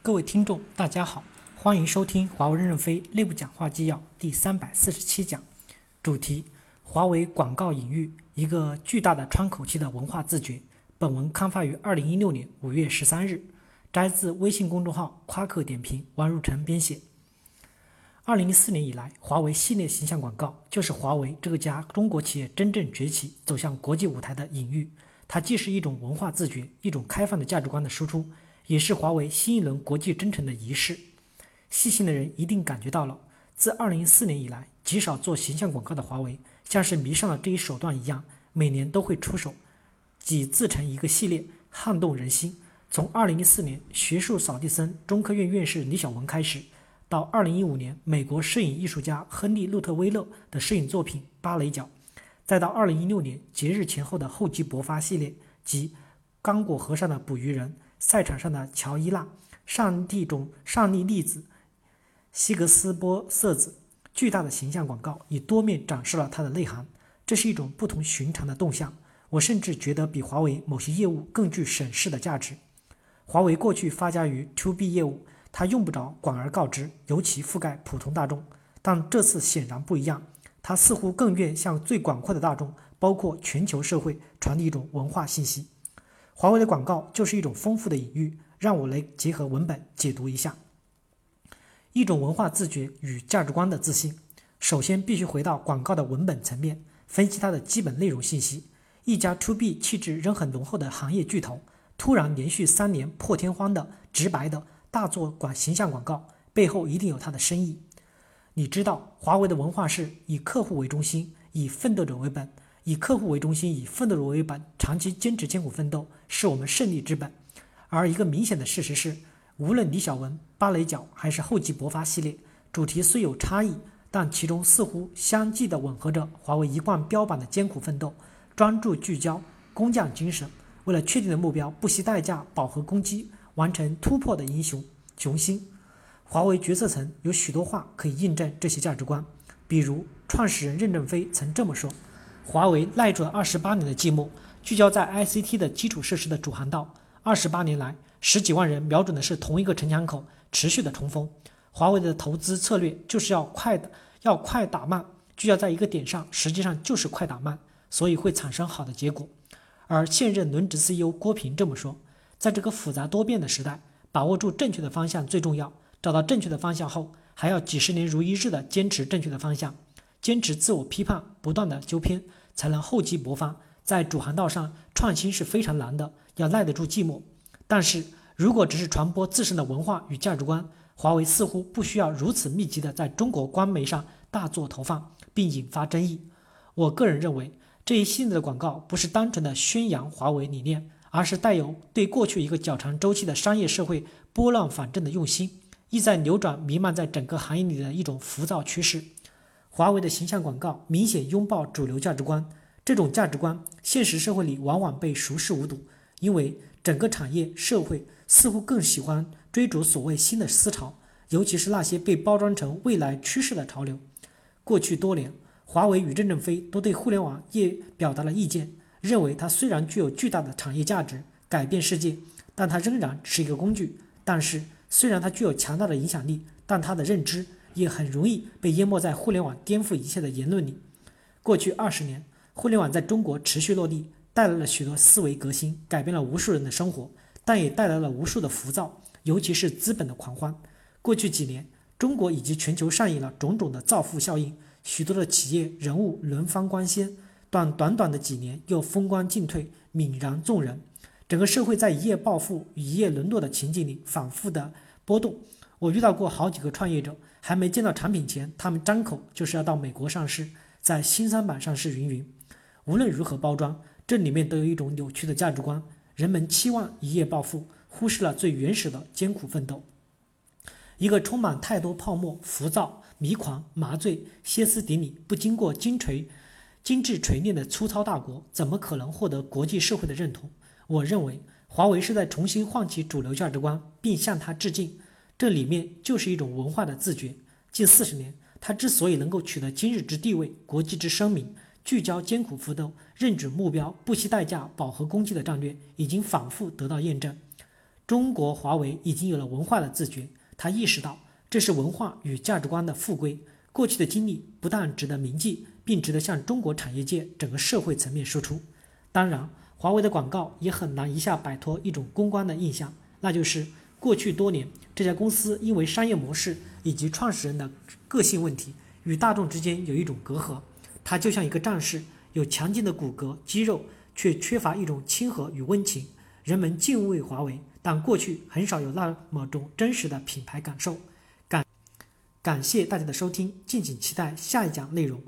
各位听众，大家好，欢迎收听华为任正非内部讲话纪要第三百四十七讲，主题：华为广告隐喻，一个巨大的窗口期的文化自觉。本文刊发于二零一六年五月十三日，摘自微信公众号夸克点评，王如成编写。二零一四年以来，华为系列形象广告就是华为这个家中国企业真正崛起、走向国际舞台的隐喻。它既是一种文化自觉，一种开放的价值观的输出。也是华为新一轮国际征程的仪式。细心的人一定感觉到了，自2014年以来，极少做形象广告的华为，像是迷上了这一手段一样，每年都会出手，几自成一个系列，撼动人心。从2014年学术扫地僧、中科院院士李小文开始，到2015年美国摄影艺术家亨利·路特威勒的摄影作品《芭蕾脚》，再到2016年节日前后的厚积薄发系列及刚果河上的捕鱼人。赛场上的乔伊娜、上帝中上帝粒子、西格斯波色子，巨大的形象广告以多面展示了它的内涵。这是一种不同寻常的动向，我甚至觉得比华为某些业务更具审视的价值。华为过去发家于 To B 业务，它用不着广而告之，尤其覆盖普通大众。但这次显然不一样，它似乎更愿向最广阔的大众，包括全球社会，传递一种文化信息。华为的广告就是一种丰富的隐喻，让我来结合文本解读一下。一种文化自觉与价值观的自信，首先必须回到广告的文本层面，分析它的基本内容信息。一家 To B 气质仍很浓厚的行业巨头，突然连续三年破天荒的直白的大做广形象广告，背后一定有它的深意。你知道，华为的文化是以客户为中心，以奋斗者为本。以客户为中心，以奋斗者为本，长期坚持艰苦奋斗，是我们胜利之本。而一个明显的事实是，无论李小文、芭蕾脚还是厚积薄发系列，主题虽有差异，但其中似乎相继的吻合着华为一贯标榜的艰苦奋斗、专注聚焦、工匠精神，为了确定的目标不惜代价饱和攻击，完成突破的英雄雄心。华为决策层有许多话可以印证这些价值观，比如创始人任正非曾这么说。华为耐住了二十八年的寂寞，聚焦在 ICT 的基础设施的主航道。二十八年来，十几万人瞄准的是同一个城墙口，持续的冲锋。华为的投资策略就是要快的，要快打慢，聚焦在一个点上，实际上就是快打慢，所以会产生好的结果。而现任轮值 CEO 郭平这么说：在这个复杂多变的时代，把握住正确的方向最重要。找到正确的方向后，还要几十年如一日的坚持正确的方向。坚持自我批判，不断的纠偏，才能厚积薄发。在主航道上创新是非常难的，要耐得住寂寞。但是如果只是传播自身的文化与价值观，华为似乎不需要如此密集的在中国官媒上大做投放，并引发争议。我个人认为，这一系列的广告不是单纯的宣扬华为理念，而是带有对过去一个较长周期的商业社会拨乱反正的用心，意在扭转弥漫在整个行业里的一种浮躁趋势。华为的形象广告明显拥抱主流价值观，这种价值观现实社会里往往被熟视无睹，因为整个产业社会似乎更喜欢追逐所谓新的思潮，尤其是那些被包装成未来趋势的潮流。过去多年，华为与任正非都对互联网业表达了意见，认为它虽然具有巨大的产业价值，改变世界，但它仍然是一个工具。但是，虽然它具有强大的影响力，但它的认知。也很容易被淹没在互联网颠覆一切的言论里。过去二十年，互联网在中国持续落地，带来了许多思维革新，改变了无数人的生活，但也带来了无数的浮躁，尤其是资本的狂欢。过去几年，中国以及全球上演了种种的造富效应，许多的企业人物轮番光鲜，但短短的几年又风光尽退，泯然众人。整个社会在一夜暴富、一夜沦落的情景里反复的波动。我遇到过好几个创业者。还没见到产品前，他们张口就是要到美国上市，在新三板上市，云云。无论如何包装，这里面都有一种扭曲的价值观。人们期望一夜暴富，忽视了最原始的艰苦奋斗。一个充满太多泡沫、浮躁、迷狂、麻醉、歇斯底里、不经过精锤、精致锤炼的粗糙大国，怎么可能获得国际社会的认同？我认为，华为是在重新唤起主流价值观，并向它致敬。这里面就是一种文化的自觉。近四十年，他之所以能够取得今日之地位、国际之声名，聚焦艰苦奋斗、认准目标、不惜代价饱和攻击的战略，已经反复得到验证。中国华为已经有了文化的自觉，他意识到这是文化与价值观的复归。过去的经历不但值得铭记，并值得向中国产业界整个社会层面输出。当然，华为的广告也很难一下摆脱一种公关的印象，那就是过去多年这家公司因为商业模式以及创始人的个性问题，与大众之间有一种隔阂。他就像一个战士，有强劲的骨骼肌肉，却缺乏一种亲和与温情。人们敬畏华为，但过去很少有那么种真实的品牌感受。感感谢大家的收听，敬请期待下一讲内容。